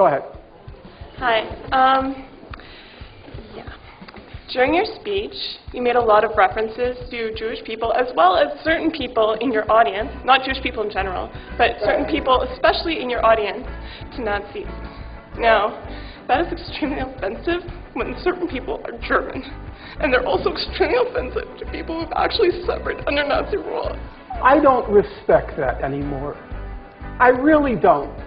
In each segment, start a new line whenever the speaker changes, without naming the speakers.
Go ahead.
Hi. Um, yeah. During your speech, you made a lot of references to Jewish people as well as certain people in your audience, not Jewish people in general, but certain people, especially in your audience, to Nazis. Now, that is extremely offensive when certain people are German. And they're also extremely offensive to people who've actually suffered under Nazi rule.
I don't respect that anymore. I really don't.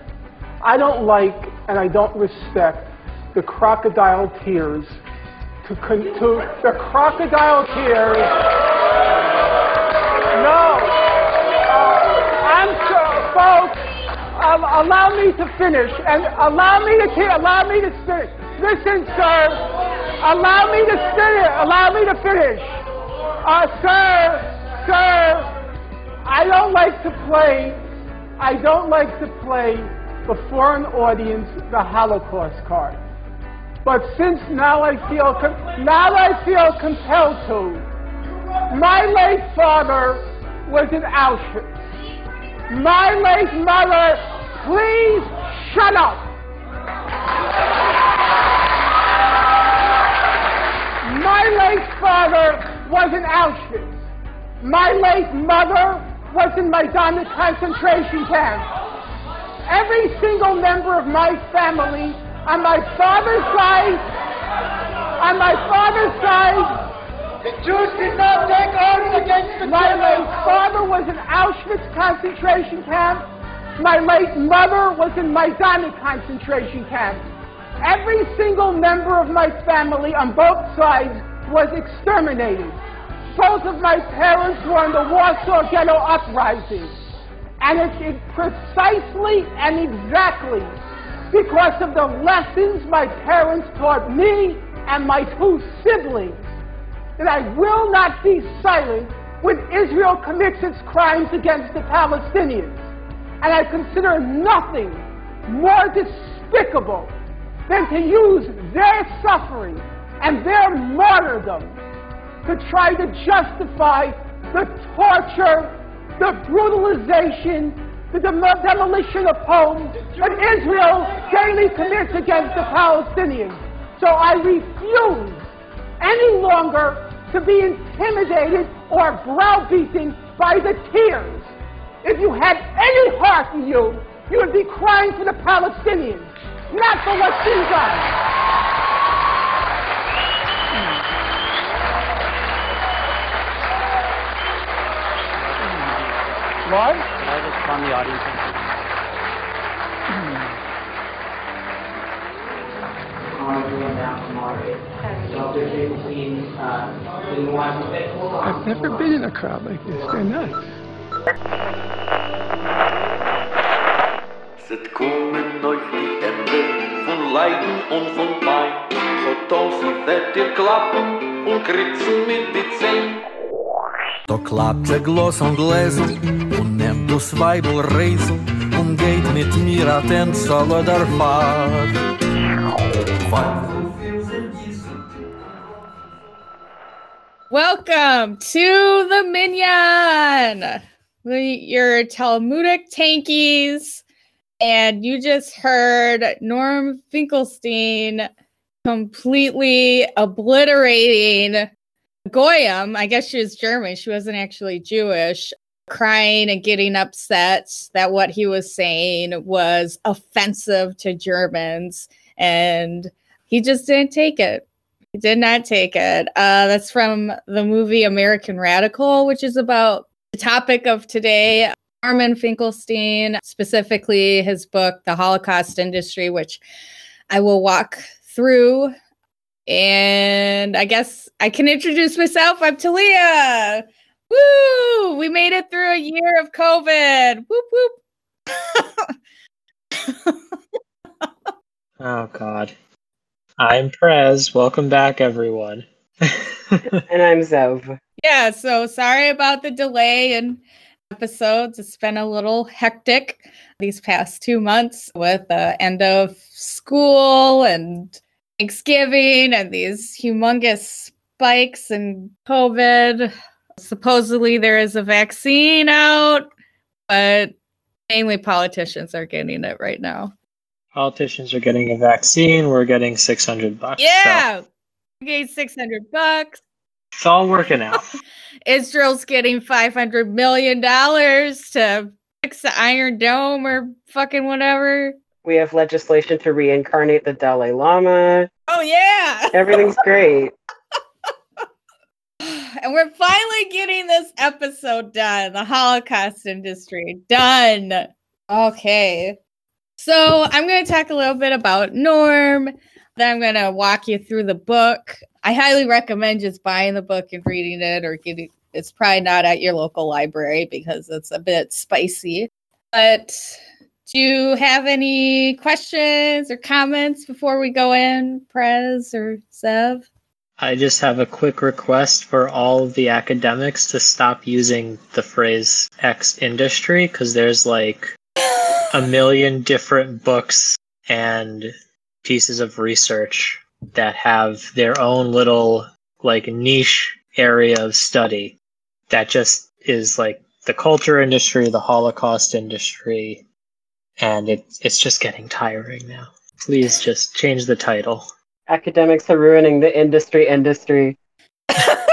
I don't like and I don't respect the crocodile tears to, con- to the crocodile tears. No. Uh, I'm sure, folks, um, allow me to finish and allow me to allow me to finish. Listen, sir. Allow me to finish. Allow me to finish. Uh, sir, sir, I don't like to play. I don't like to play before an audience the Holocaust card. But since now I feel now I feel compelled to. My late father was in Auschwitz. My late mother, please shut up. My late father was in Auschwitz. My late mother was in Majdanek concentration camp. Every single member of my family on my father's side, on my father's side,
the Jews did not take arms against the
my late father was in Auschwitz concentration camp. My late mother was in Majdanek concentration camp. Every single member of my family on both sides was exterminated. Both of my parents were in the Warsaw Ghetto Uprising. And it's it precisely and exactly because of the lessons my parents taught me and my two siblings that I will not be silent when Israel commits its crimes against the Palestinians. And I consider nothing more despicable than to use their suffering and their martyrdom to try to justify the torture, the brutalization, the dem- demolition of homes that Israel daily commits against the Palestinians. So I refuse any longer to be intimidated or browbeaten by the tears. If you had any heart in you, you would be crying for the Palestinians, not for what's been done. What?
Can I just calm the audience?
I've never been in a crowd like this. They're nuts.
Het komen nooit die Ende von Leiden und von Pein. Fotos wird dir klappen und kritzen mit die Zehn. Da klappt der Gloss der.
Welcome to the the- your Talmudic tankies. And you just heard Norm Finkelstein completely obliterating Goyim. I guess she was German. She wasn't actually Jewish. Crying and getting upset that what he was saying was offensive to Germans. And he just didn't take it. He did not take it. Uh, that's from the movie American Radical, which is about the topic of today. Norman Finkelstein, specifically his book, The Holocaust Industry, which I will walk through. And I guess I can introduce myself. I'm Talia. Woo! We made it through a year of COVID. Whoop whoop.
Oh God. I'm Prez. Welcome back, everyone.
And I'm Zov.
yeah, so sorry about the delay in episodes. It's been a little hectic these past two months with the end of school and Thanksgiving and these humongous spikes in COVID. Supposedly there is a vaccine out, but mainly politicians are getting it right now.
Politicians are getting a vaccine. We're getting 600 bucks. so
Yeah. We gave 600 bucks.
it's all working out.
Israel's getting 500 million dollars to fix the Iron Dome or fucking whatever.
We have legislation to reincarnate the Dalai Lama.
Oh yeah.
Everything's great.
And we're finally getting this episode done. The Holocaust industry done. Okay. So I'm going to talk a little bit about Norm. Then I'm going to walk you through the book. I highly recommend just buying the book and reading it or getting it's probably not at your local library because it's a bit spicy. But do you have any questions or comments before we go in, Prez or Zev?
I just have a quick request for all of the academics to stop using the phrase X industry because there's like a million different books and pieces of research that have their own little like niche area of study that just is like the culture industry, the Holocaust industry, and it, it's just getting tiring now. Please just change the title.
Academics are ruining the industry industry.
to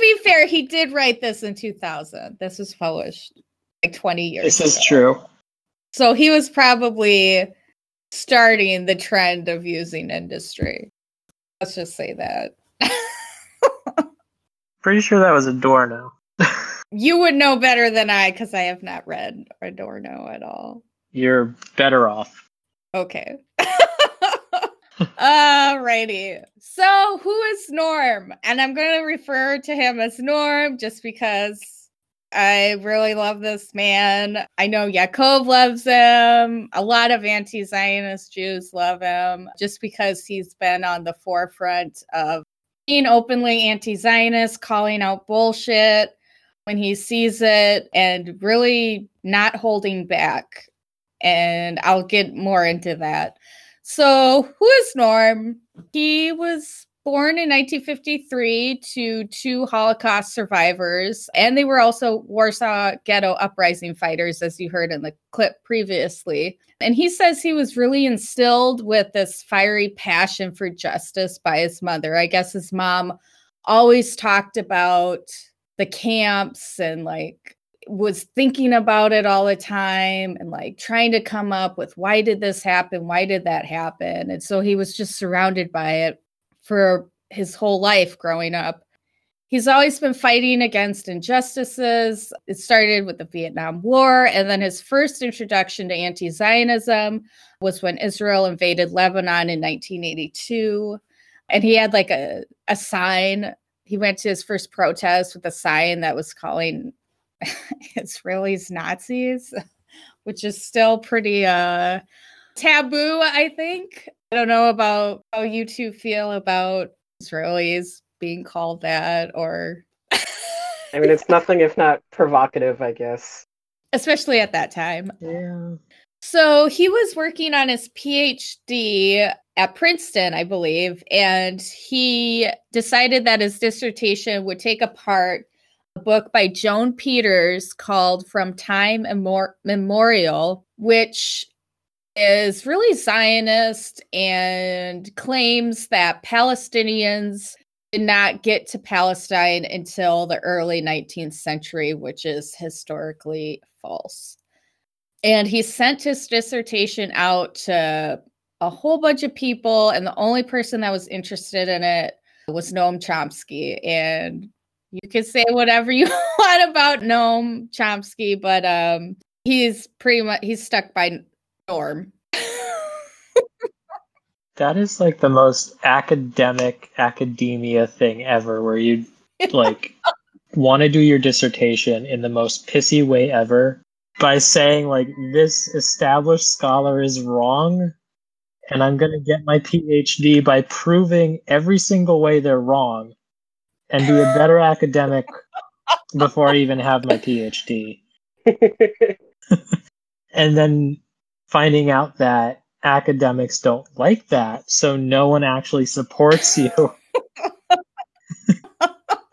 be fair, he did write this in 2000. This was published like 20 years
This is true.
So he was probably starting the trend of using industry. Let's just say that.
Pretty sure that was Adorno.
you would know better than I because I have not read Adorno at all.
You're better off.
Okay. Alrighty. So, who is Norm? And I'm to refer to him as Norm just because I really love this man. I know Yaakov loves him. A lot of anti Zionist Jews love him just because he's been on the forefront of being openly anti Zionist, calling out bullshit when he sees it, and really not holding back. And I'll get more into that. So, who is Norm? He was born in 1953 to two Holocaust survivors, and they were also Warsaw Ghetto Uprising fighters, as you heard in the clip previously. And he says he was really instilled with this fiery passion for justice by his mother. I guess his mom always talked about the camps and like was thinking about it all the time and like trying to come up with why did this happen? Why did that happen? And so he was just surrounded by it for his whole life growing up. He's always been fighting against injustices. It started with the Vietnam War, and then his first introduction to anti Zionism was when Israel invaded Lebanon in 1982. And he had like a, a sign. He went to his first protest with a sign that was calling Israelis Nazis, which is still pretty uh taboo, I think. I don't know about how you two feel about Israelis being called that or
I mean, it's nothing if not provocative, I guess.
especially at that time.
Yeah.
So he was working on his PhD at Princeton, I believe, and he decided that his dissertation would take apart a book by Joan Peters called From Time Immor- Memorial, which is really Zionist and claims that Palestinians did not get to Palestine until the early 19th century, which is historically false. And he sent his dissertation out to a whole bunch of people, and the only person that was interested in it was Noam Chomsky. And you can say whatever you want about Noam Chomsky, but um, he's pretty much he's stuck by Norm.
That is like the most academic academia thing ever, where you like want to do your dissertation in the most pissy way ever by saying like this established scholar is wrong and I'm going to get my PhD by proving every single way they're wrong and be a better academic before I even have my PhD. And then finding out that academics don't like that, so no one actually supports you.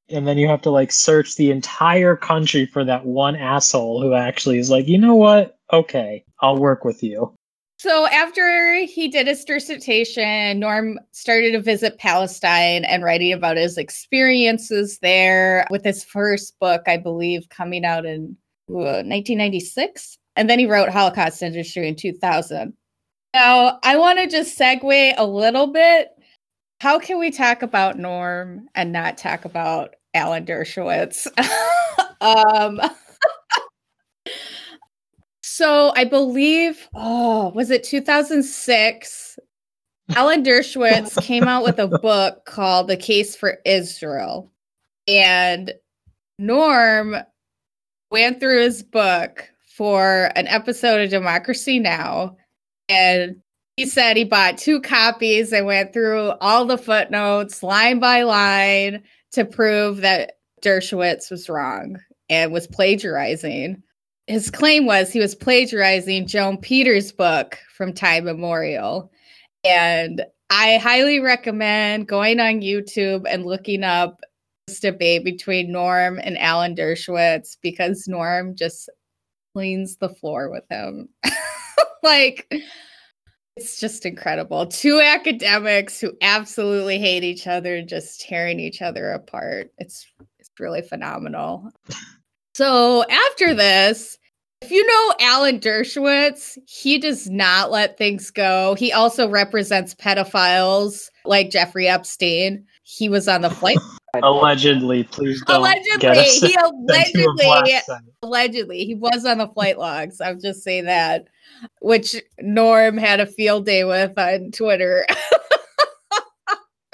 and then you have to like search the entire country for that one asshole who actually is like, you know what? Okay, I'll work with you.
So after he did his dissertation, Norm started to visit Palestine and writing about his experiences there with his first book, I believe, coming out in uh, 1996. And then he wrote Holocaust Industry in 2000. Now, I want to just segue a little bit. How can we talk about Norm and not talk about Alan Dershowitz? um, so I believe, oh, was it 2006? Alan Dershowitz came out with a book called The Case for Israel. And Norm went through his book for an episode of Democracy Now! And he said he bought two copies and went through all the footnotes line by line to prove that Dershowitz was wrong and was plagiarizing. His claim was he was plagiarizing Joan Peters' book from Time Memorial. And I highly recommend going on YouTube and looking up this debate between Norm and Alan Dershowitz because Norm just cleans the floor with him. like, it's just incredible. Two academics who absolutely hate each other, just tearing each other apart. It's it's really phenomenal. So after this, if you know Alan Dershowitz, he does not let things go. He also represents pedophiles like Jeffrey Epstein. He was on the flight.
Allegedly, please don't
allegedly,
get us
he
sent to a
allegedly, allegedly, he was on the flight logs. I'll just say that, which Norm had a field day with on Twitter.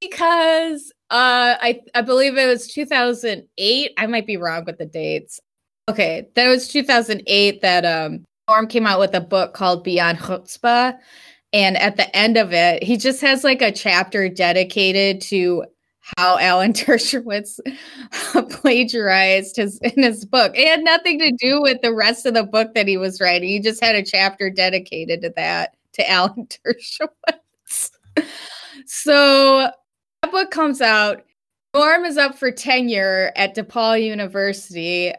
because uh, I I believe it was 2008. I might be wrong with the dates. Okay, that was 2008 that um Norm came out with a book called Beyond Chutzpah. And at the end of it, he just has like a chapter dedicated to how Alan Dershowitz plagiarized his in his book. It had nothing to do with the rest of the book that he was writing. He just had a chapter dedicated to that, to Alan Dershowitz. so that book comes out. Norm is up for tenure at DePaul University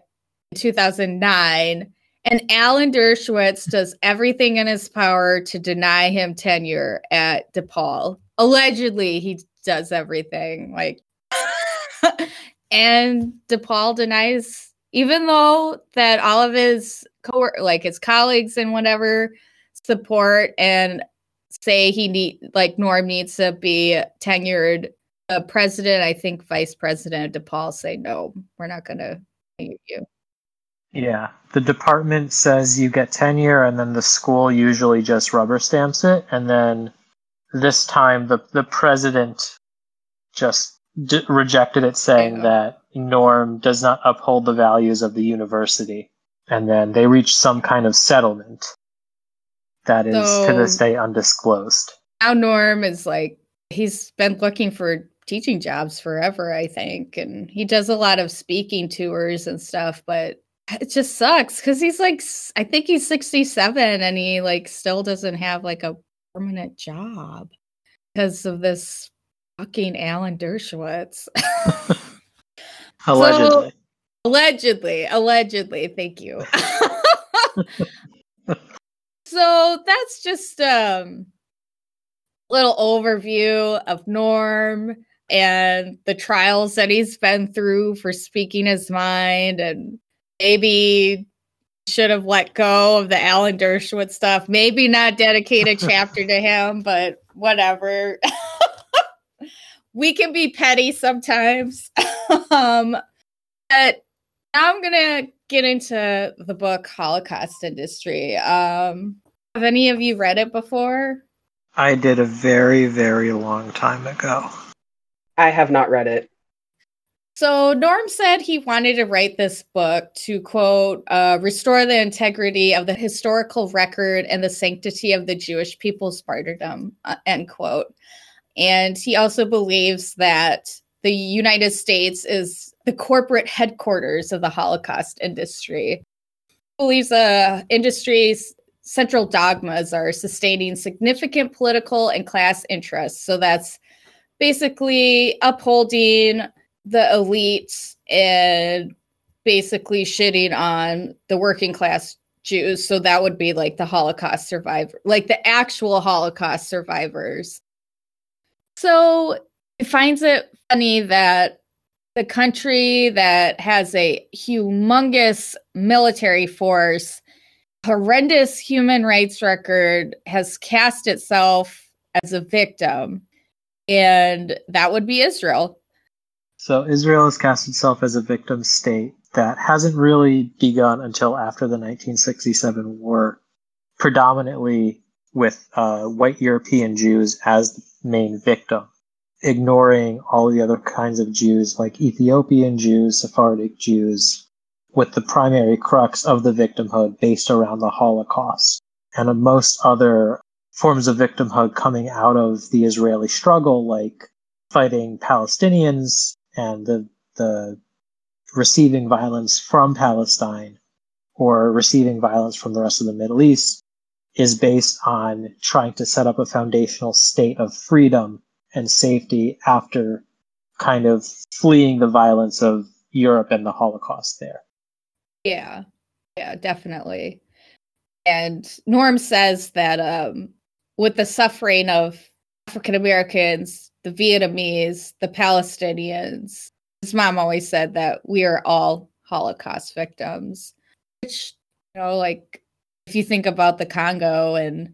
2009. And Alan Dershowitz does everything in his power to deny him tenure at DePaul. Allegedly, he does everything. Like, and DePaul denies, even though that all of his co like his colleagues and whatever support and say he need like Norm needs to be tenured. The president, I think, vice president of DePaul say no, we're not going to you.
Yeah, the department says you get tenure, and then the school usually just rubber stamps it, and then this time the the president just d- rejected it, saying
Yeah.
that Norm does not uphold the values of the university, and then they reached some kind of settlement that is to this day undisclosed.
now Norm is like he's been looking for teaching jobs forever, I think, and he does a lot of speaking tours and stuff, but it just sucks cuz he's like i think he's 67 and he like still doesn't have like a permanent job because of this fucking Alan Dershowitz.
Allegedly.
Allegedly, allegedly. Thank you. so that's just um little overview of Norm and the trials that he's been through for speaking his mind and maybe should have let go of the Alan Dershowitz stuff. Maybe not dedicate a chapter to him, but whatever. we can be petty sometimes. um but now I'm gonna get into the book Holocaust Industry. Um have any of you read it before?
I did a very, very long time ago.
I have not read it.
So Norm said he wanted to write this book to quote, uh, restore the integrity of the historical record and the sanctity of the Jewish people's martyrdom, uh, end quote. And he also believes that the United States is the corporate headquarters of the Holocaust industry. Believes the industry's central dogmas are sustaining significant political and class interests. So that's basically upholding the elites and basically shitting on the working class Jews. So that would be like the Holocaust survivor, like the actual Holocaust survivors. So it finds it funny that the country that has a humongous military force, horrendous human rights record, has cast itself as a victim. And that would be Israel.
So Israel has cast itself as a victim state that hasn't really begun until after the 1967 war, predominantly with uh, white European Jews as the main victim, ignoring all the other kinds of Jews like Ethiopian Jews, Sephardic Jews, with the primary crux of the victimhood based around the Holocaust. And most other forms of victimhood coming out of the Israeli struggle, like fighting Palestinians and the, the receiving violence from Palestine or receiving violence from the rest of the Middle East is based on trying to set up a foundational state of freedom and safety after kind of fleeing the violence of Europe and the Holocaust there.
Yeah, yeah, definitely. And Norm says that um, with the suffering of African Americans, the Vietnamese, the Palestinians, his mom always said that we are all Holocaust victims, which, you know, like if you think about the Congo and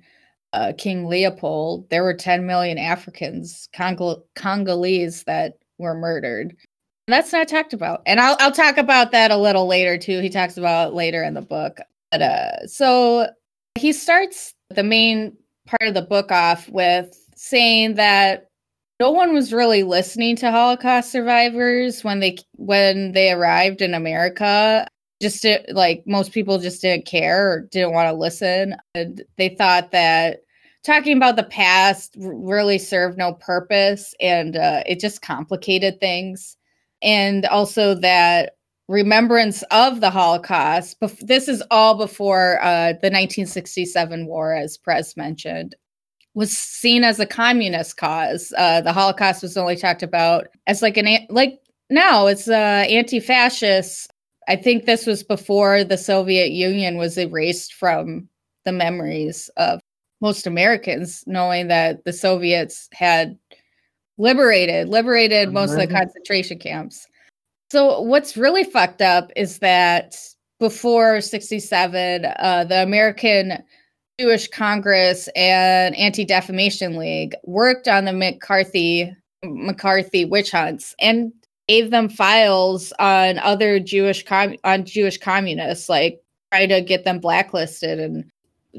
uh, King Leopold, there were 10 million Africans, Congo- Congolese that were murdered. And that's not talked about. And I'll, I'll talk about that a little later too. He talks about later in the book. But, uh, so he starts the main part of the book off with saying that no one was really listening to Holocaust survivors when they when they arrived in America. Just to, like most people just didn't care or didn't want to listen. And they thought that talking about the past really served no purpose and uh, it just complicated things. And also that remembrance of the Holocaust. This is all before uh, the 1967 war, as Prez mentioned was seen as a communist cause. Uh, the Holocaust was only talked about as like an like now it's uh, anti-fascist. I think this was before the Soviet Union was erased from the memories of most Americans, knowing that the Soviets had liberated liberated most of the concentration camps. So what's really fucked up is that before 67 uh, the american Jewish Congress and Anti Defamation League worked on the McCarthy McCarthy witch hunts and gave them files on other Jewish com- on Jewish communists, like try to get them blacklisted. And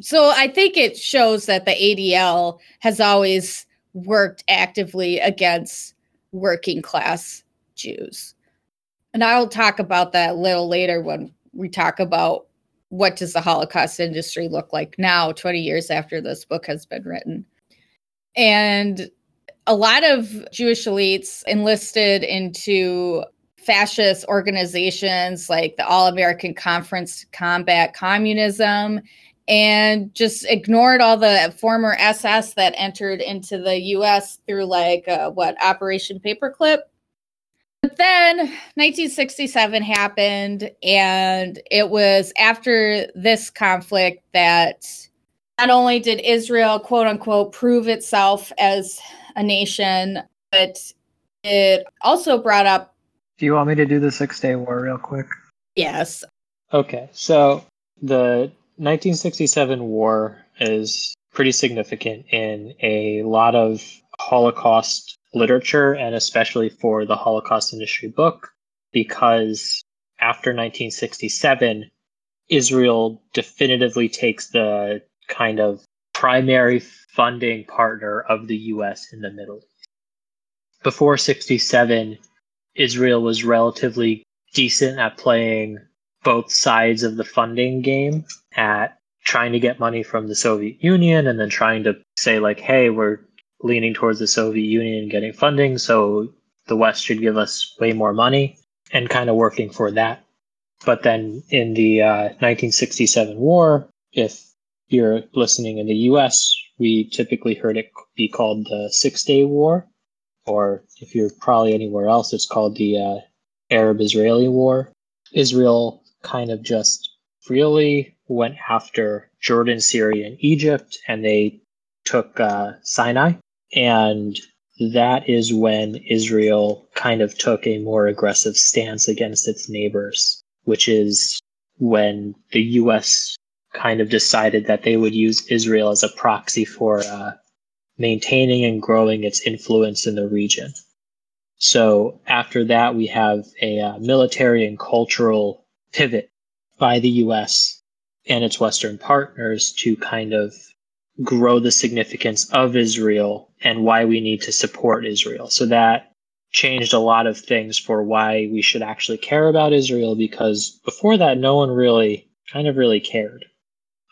so I think it shows that the ADL has always worked actively against working class Jews. And I'll talk about that a little later when we talk about what does the Holocaust industry look like now, 20 years after this book has been written. And a lot of Jewish elites enlisted into fascist organizations like the All American Conference to Combat Communism and just ignored all the former SS that entered into the US through like uh, what Operation Paperclip but then 1967 happened, and it was after this conflict that not only did Israel, quote unquote, prove itself as a nation, but it also brought up.
Do you want me to do the Six Day War real quick?
Yes.
Okay, so the 1967 war is pretty significant in a lot of Holocaust literature and especially for the Holocaust industry book because after 1967, Israel definitively takes the kind of primary funding partner of the US in the Middle East. Before 67, Israel was relatively decent at playing both sides of the funding game at trying to get money from the Soviet Union and then trying to say like hey we're leaning towards the Soviet Union and getting funding, so the West should give us way more money, and kind of working for that. But then in the uh, 1967 war, if you're listening in the US, we typically heard it be called the Six Day War, or if you're probably anywhere else, it's called the uh, Arab Israeli War. Israel kind of just really went after Jordan, Syria, and Egypt, and they took uh, Sinai. And that is when Israel kind of took a more aggressive stance against its neighbors, which is when the U.S. kind of decided that they would use Israel as a proxy for uh, maintaining and growing its influence in the region. So after that, we have a uh, military and cultural pivot by the U.S. and its Western partners to kind of grow the significance of Israel and why we need to support Israel. So that changed a lot of things for why we should actually care about Israel because before that, no one really kind of really cared.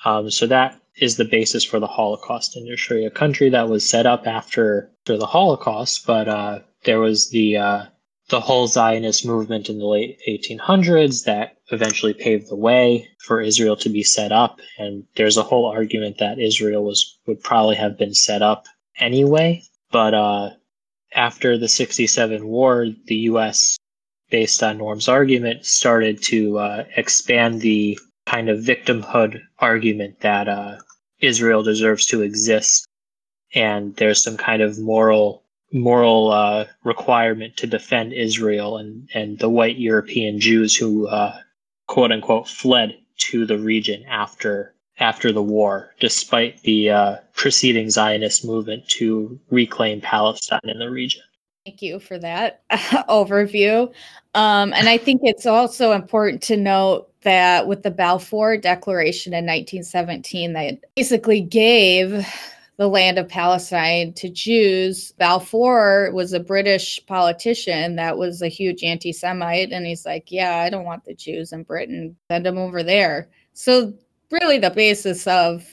Um, so that is the basis for the Holocaust industry, a country that was set up after, after the Holocaust, but uh, there was the uh, the whole Zionist movement in the late 1800s that eventually paved the way for Israel to be set up. And there's a whole argument that Israel was would probably have been set up anyway. But uh, after the 67 war, the U.S., based on Norm's argument, started to uh, expand the kind of victimhood argument that uh, Israel deserves to exist. And there's some kind of moral moral uh, requirement to defend Israel and, and the white European Jews who uh, quote unquote fled to the region after after the war, despite the uh, preceding Zionist movement to reclaim Palestine in the region.
Thank you for that overview. Um, and I think it's also important to note that with the Balfour Declaration in 1917, that basically gave the land of Palestine to Jews. Balfour was a British politician that was a huge anti Semite. And he's like, Yeah, I don't want the Jews in Britain. Send them over there. So, really, the basis of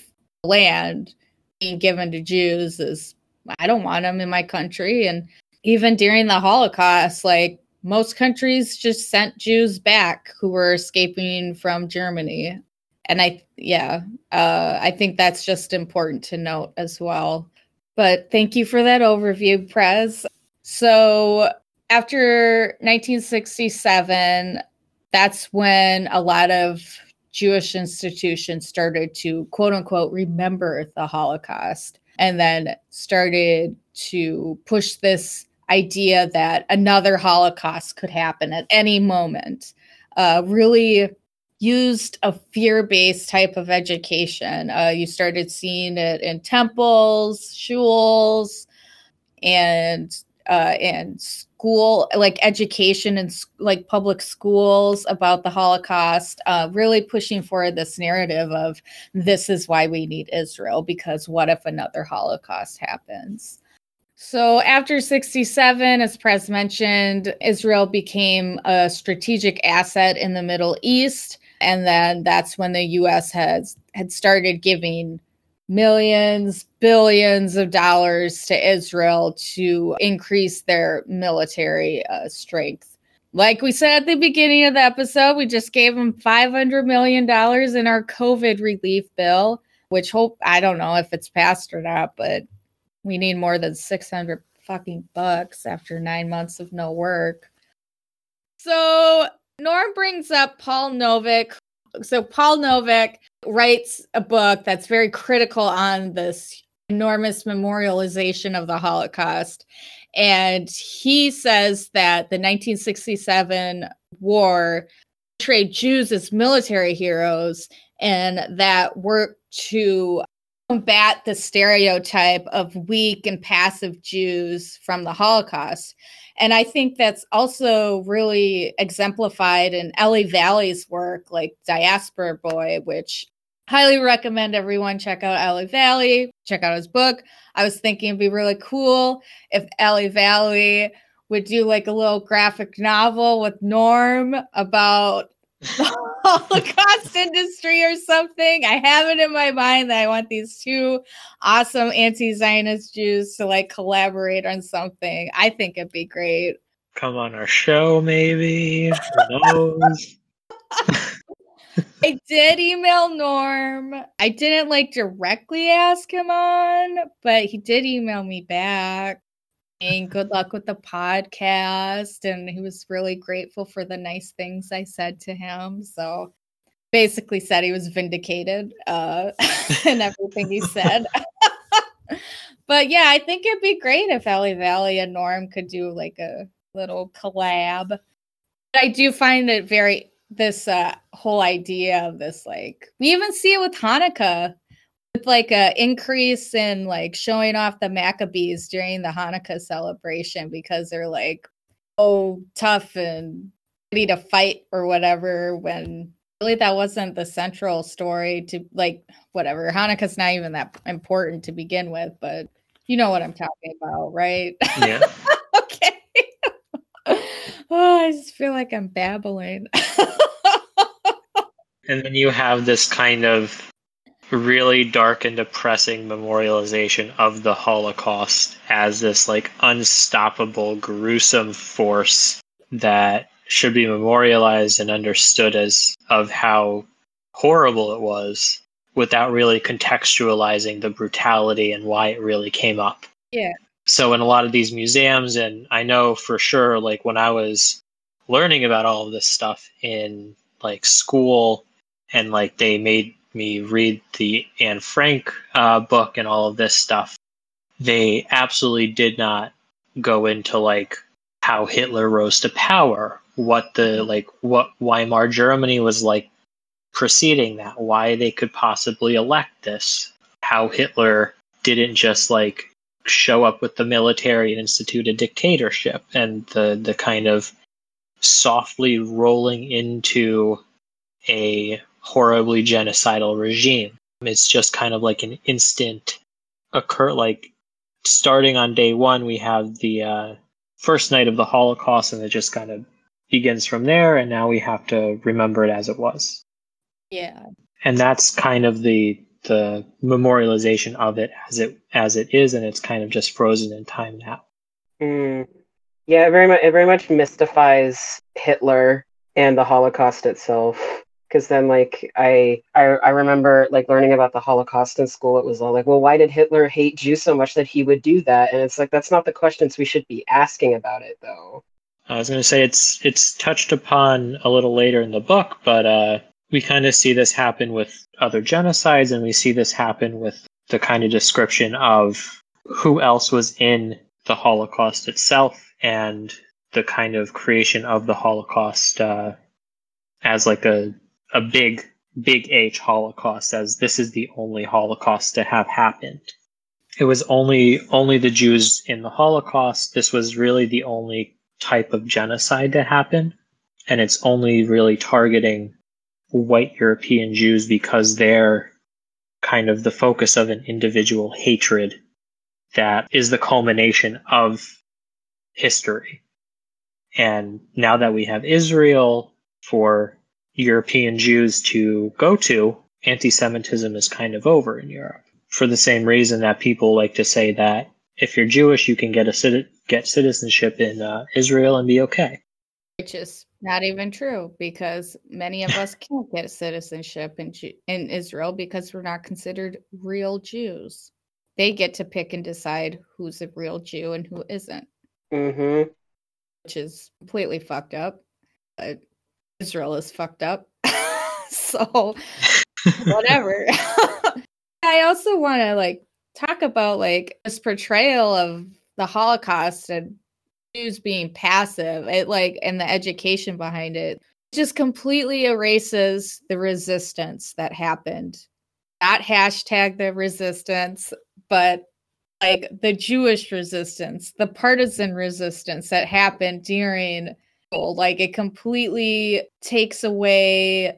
land being given to Jews is I don't want them in my country. And even during the Holocaust, like most countries just sent Jews back who were escaping from Germany and I yeah, uh, I think that's just important to note as well. But thank you for that overview, Prez. So after 1967, that's when a lot of Jewish institutions started to quote unquote remember the Holocaust and then started to push this idea that another Holocaust could happen at any moment. Uh, really used a fear-based type of education. Uh, you started seeing it in temples, shuls, and uh, and school like education and like public schools about the Holocaust. Uh, really pushing forward this narrative of this is why we need Israel because what if another Holocaust happens? So after 67, as Prez mentioned, Israel became a strategic asset in the Middle East and then that's when the US has had started giving millions, billions of dollars to Israel to increase their military uh, strength. Like we said at the beginning of the episode, we just gave them $500 million in our COVID relief bill, which hope I don't know if it's passed or not, but we need more than 600 fucking bucks after nine months of no work. So Norm brings up Paul Novick. So, Paul Novick writes a book that's very critical on this enormous memorialization of the Holocaust. And he says that the 1967 war portrayed Jews as military heroes and that worked to combat the stereotype of weak and passive Jews from the Holocaust. And I think that's also really exemplified in Eli Valley's work, like Diaspora Boy, which highly recommend everyone check out Eli Valley, check out his book. I was thinking it'd be really cool if Eli Valley would do like a little graphic novel with Norm about the Holocaust industry or something. I have it in my mind that I want these two awesome anti-Zionist Jews to like collaborate on something. I think it'd be great.
Come on our show, maybe. Who knows?
I did email Norm. I didn't like directly ask him on, but he did email me back saying good luck with the podcast. And he was really grateful for the nice things I said to him. So basically said he was vindicated uh, in everything he said. but yeah, I think it'd be great if Eli Valley and Norm could do like a little collab. I do find it very this uh, whole idea of this like we even see it with Hanukkah with like a increase in like showing off the Maccabees during the Hanukkah celebration because they're like oh tough and ready to fight or whatever when really that wasn't the central story to like whatever Hanukkah's not even that important to begin with but you know what I'm talking about right
Yeah.
oh I just feel like I'm babbling
And then you have this kind of really dark and depressing memorialization of the Holocaust as this like unstoppable, gruesome force that should be memorialized and understood as of how horrible it was without really contextualizing the brutality and why it really came up.
Yeah.
So in a lot of these museums and I know for sure like when I was learning about all of this stuff in like school and like they made me read the Anne Frank uh, book and all of this stuff, they absolutely did not go into like how Hitler rose to power, what the like what Weimar Germany was like preceding that, why they could possibly elect this, how Hitler didn't just like show up with the military and institute a dictatorship, and the the kind of softly rolling into a horribly genocidal regime. It's just kind of like an instant occur like starting on day one we have the uh, first night of the Holocaust and it just kind of begins from there and now we have to remember it as it was.
yeah
And that's kind of the the memorialization of it as it as it is and it's kind of just frozen in time now.
Mm. Yeah, it very much it very much mystifies Hitler and the Holocaust itself. Because then, like, I, I I remember like learning about the Holocaust in school. It was all like, well, why did Hitler hate Jews so much that he would do that? And it's like that's not the questions we should be asking about it, though.
I was going to say it's it's touched upon a little later in the book, but uh, we kind of see this happen with other genocides, and we see this happen with the kind of description of who else was in the Holocaust itself, and the kind of creation of the Holocaust uh, as like a a big big H Holocaust, as this is the only Holocaust to have happened. It was only only the Jews in the Holocaust. This was really the only type of genocide that happened, and it's only really targeting white European Jews because they're kind of the focus of an individual hatred that is the culmination of history. And now that we have Israel for European Jews to go to, anti Semitism is kind of over in Europe. For the same reason that people like to say that if you're Jewish, you can get a get citizenship in uh, Israel and be okay.
which is not even true because many of us can't get citizenship in in Israel because we're not considered real Jews. They get to pick and decide who's a real Jew and who isn't,
Mm-hmm.
which is completely fucked up. But Israel is fucked up. so whatever. I also want to like talk about like this portrayal of the Holocaust and Jews being passive. It like and the education behind it just completely erases the resistance that happened. Not hashtag the resistance, but like the Jewish resistance, the partisan resistance that happened during like it completely takes away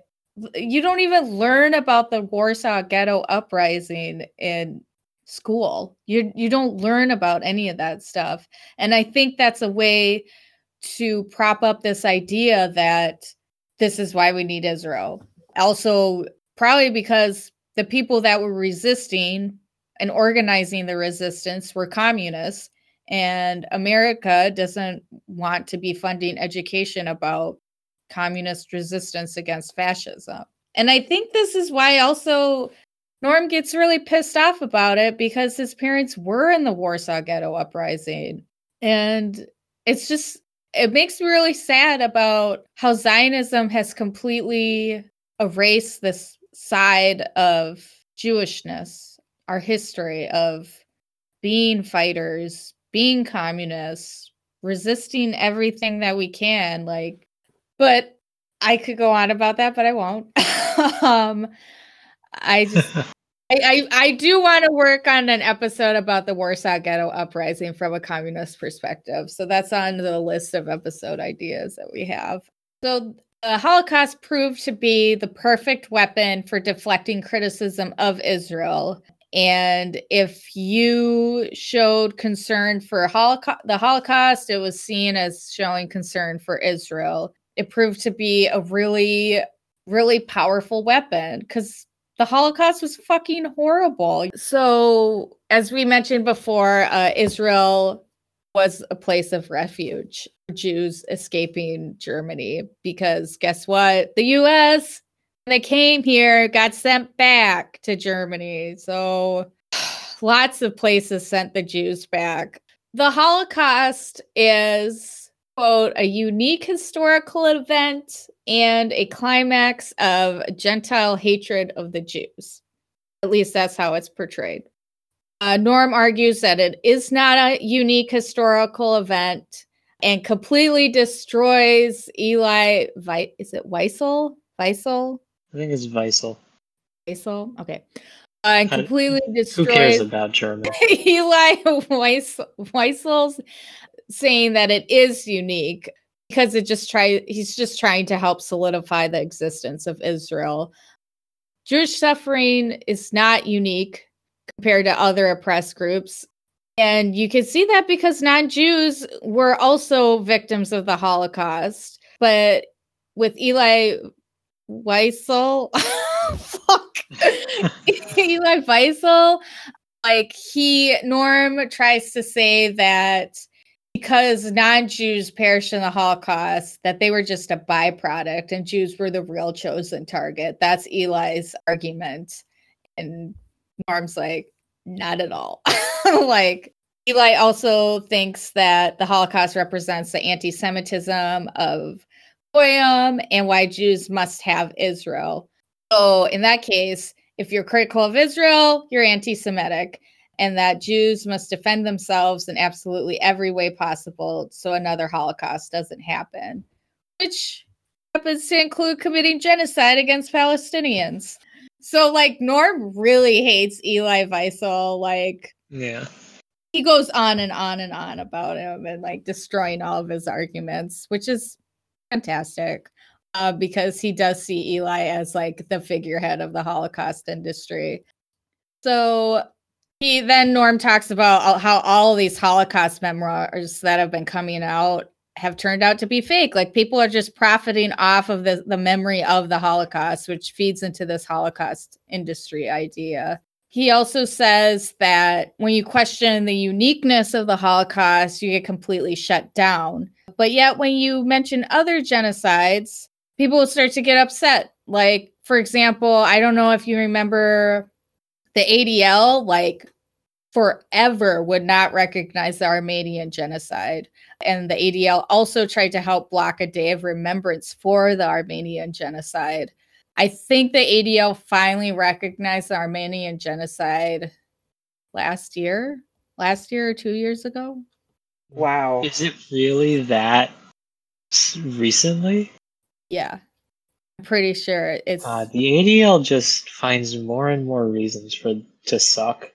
you don't even learn about the Warsaw Ghetto uprising in school. You you don't learn about any of that stuff. And I think that's a way to prop up this idea that this is why we need Israel. Also, probably because the people that were resisting and organizing the resistance were communists and America doesn't want to be funding education about communist resistance against fascism. And I think this is why also Norm gets really pissed off about it because his parents were in the Warsaw Ghetto uprising. And it's just, it makes me really sad about how Zionism has completely erased this side of Jewishness, our history of being fighters, being communists, resisting everything that we can. Like, but I could go on about that, but I won't. um, I just. I, I, I do want to work on an episode about the Warsaw Ghetto Uprising from a communist perspective. So that's on the list of episode ideas that we have. So the Holocaust proved to be the perfect weapon for deflecting criticism of Israel. And if you showed concern for Holocaust, the Holocaust, it was seen as showing concern for Israel. It proved to be a really, really powerful weapon because the Holocaust was fucking horrible. So, as we mentioned before, uh, Israel was a place of refuge for Jews escaping Germany because guess what? The US, they came here, got sent back to Germany. So, lots of places sent the Jews back. The Holocaust is, quote, a unique historical event and a climax of Gentile hatred of the Jews. At least that's how it's portrayed. Uh, Norm argues that it is not a unique historical event and completely destroys Elie. Vi- is it Wiesel? Wiesel?
I think it's Wiesel.
Wiesel? Okay. Uh, and completely destroys.
Who cares about German?
Elie Wiesel, Wiesel's saying that it is unique because it just try he's just trying to help solidify the existence of Israel. Jewish suffering is not unique compared to other oppressed groups. And you can see that because non Jews were also victims of the Holocaust. But with Elie Wiesel, fuck, Elie Wiesel, like he, Norm tries to say that because non-Jews perished in the Holocaust, that they were just a byproduct and Jews were the real chosen target. That's Elie's argument. And Norm's like, not at all. like Elie also thinks that the Holocaust represents the anti-Semitism of Goyim and why Jews must have Israel. So in that case, if you're critical of Israel, you're anti-Semitic and that Jews must defend themselves in absolutely every way possible so another Holocaust doesn't happen, which happens to include committing genocide against Palestinians. So, like, Norm really hates Elie Wiesel. Like,
yeah.
He goes on and on and on about him and like destroying all of his arguments, which is fantastic uh, because he does see Elie as like the figurehead of the Holocaust industry. So he then Norm talks about how all these Holocaust memoirs that have been coming out have turned out to be fake. Like people are just profiting off of the, the memory of the Holocaust, which feeds into this Holocaust industry idea. He also says that when you question the uniqueness of the Holocaust, you get completely shut down. But yet, when you mention other genocides, people will start to get upset. Like, for example, I don't know if you remember the ADL, like, forever would not recognize the Armenian genocide. And the ADL also tried to help block a day of remembrance for the Armenian genocide. I think the ADL finally recognized the Armenian genocide last year, last year or two years ago.
Wow.
Is it really that recently?
Yeah. Pretty sure it's
uh, the ADL just finds more and more reasons for to suck.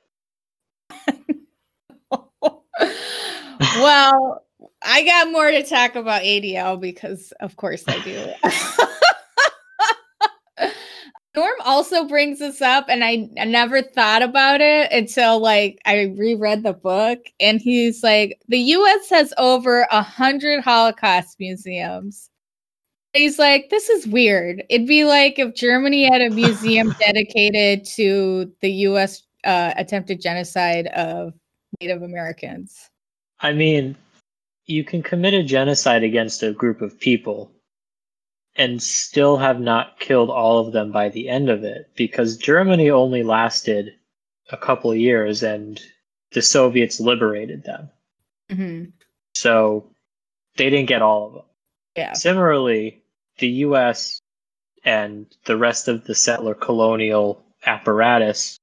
well, I got more to talk about ADL because, of course, I do. Norm also brings this up, and I, I, never thought about it until like I reread the book. And he's like, the U.S. has over a hundred Holocaust museums. He's like, this is weird. It'd be like if Germany had a museum dedicated to the U.S. Uh, attempted genocide of Native Americans.
I mean, you can commit a genocide against a group of people and still have not killed all of them by the end of it because Germany only lasted a couple of years and the Soviets liberated them.
Mm-hmm.
So they didn't get all of them.
Yeah.
Similarly, the US and the rest of the settler colonial apparatus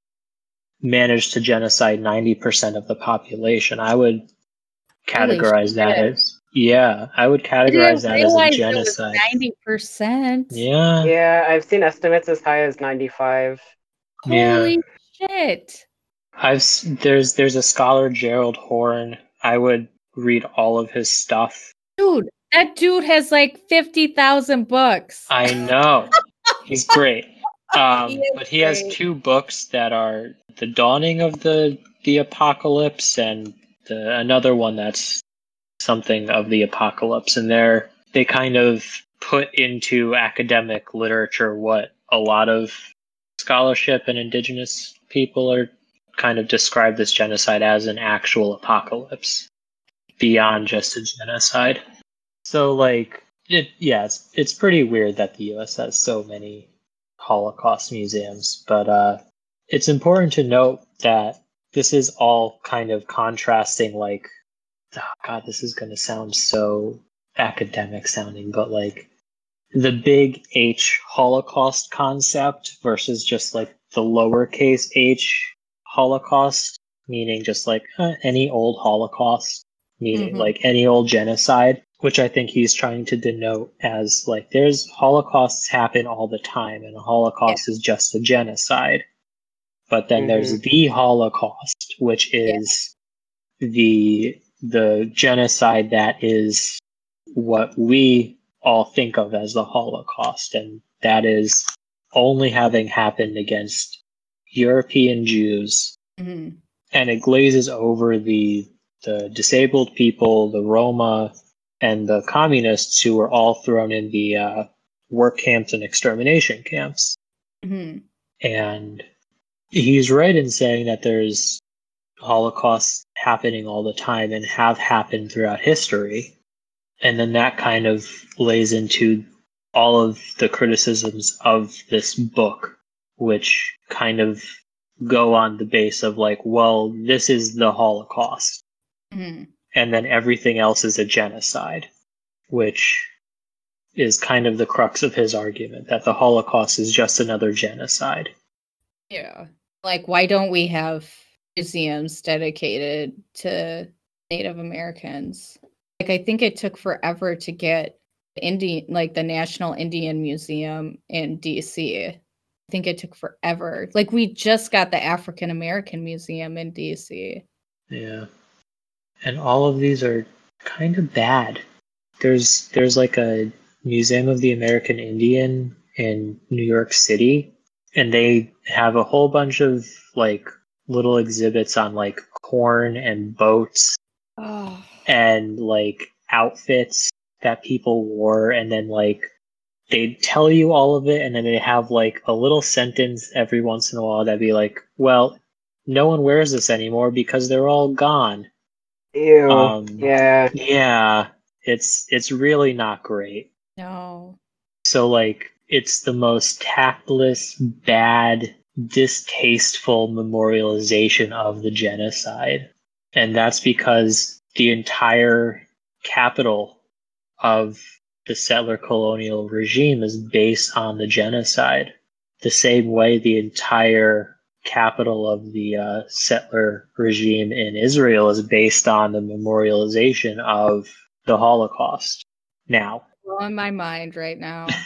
managed to genocide 90% of the population. I would categorize that as yeah, I would
I
categorize that as a
realize it was
genocide.
Ninety percent.
Yeah.
Yeah, I've seen estimates as high as 95.
Yeah.
Holy shit!
I've there's there's a scholar Gerald Horne. I would read all of his stuff.
Dude, that dude has like fifty thousand books.
I know. He's great. Um,
He
but he has
great.
two books that are The Dawning of the the Apocalypse and the, another one that's something of the apocalypse and they're they kind of put into academic literature what a lot of scholarship and indigenous people are kind of describe this genocide as an actual apocalypse beyond just a genocide. So like it yeah, it's it's pretty weird that the US has so many Holocaust museums, but uh it's important to note that this is all kind of contrasting like oh god, this is going to sound so academic sounding, but like the big H Holocaust concept versus just like the lowercase h Holocaust, meaning just like uh, any old Holocaust, meaning
Mhm.
like any old genocide, which I think he's trying to denote as like there's Holocausts happen all the time, and a Holocaust is just a genocide. But then there's the Holocaust, which is the the genocide that is what we all think of as the Holocaust, and that is only having happened against European Jews,
Mhm.
and it glazes over the the disabled people, the Roma, and the communists who were all thrown in the uh, work camps and extermination camps.
Mhm.
And he's right in saying that there's Holocausts happening all the time and have happened throughout history. And then that kind of lays into all of the criticisms of this book, which kind of go on the base of like, well, this is the Holocaust.
Mhm.
And then everything else is a genocide, which is kind of the crux of his argument that the Holocaust is just another genocide.
Yeah. Like, why don't we have museums dedicated to Native Americans? Like, I think it took forever to get Indian, like the National Indian Museum in DC. I think it took forever. Like, we just got the African American Museum in DC.
Yeah. And all of these are kind of bad. There's there's like a Museum of the American Indian in New York City and they have a whole bunch of like little exhibits on like corn and boats
Oh,
and like outfits that people wore and then like they tell you all of it and then they have like a little sentence every once in a while that'd be like well no one wears this anymore because they're all gone
Ew.
Um,
yeah.
yeah it's it's really not great
no.
so like it's the most tactless bad distasteful memorialization of the genocide and that's because the entire capital of the settler colonial regime is based on the genocide the same way the entire capital of the uh, settler regime in Israel is based on the memorialization of the Holocaust. Now,
on my mind right now.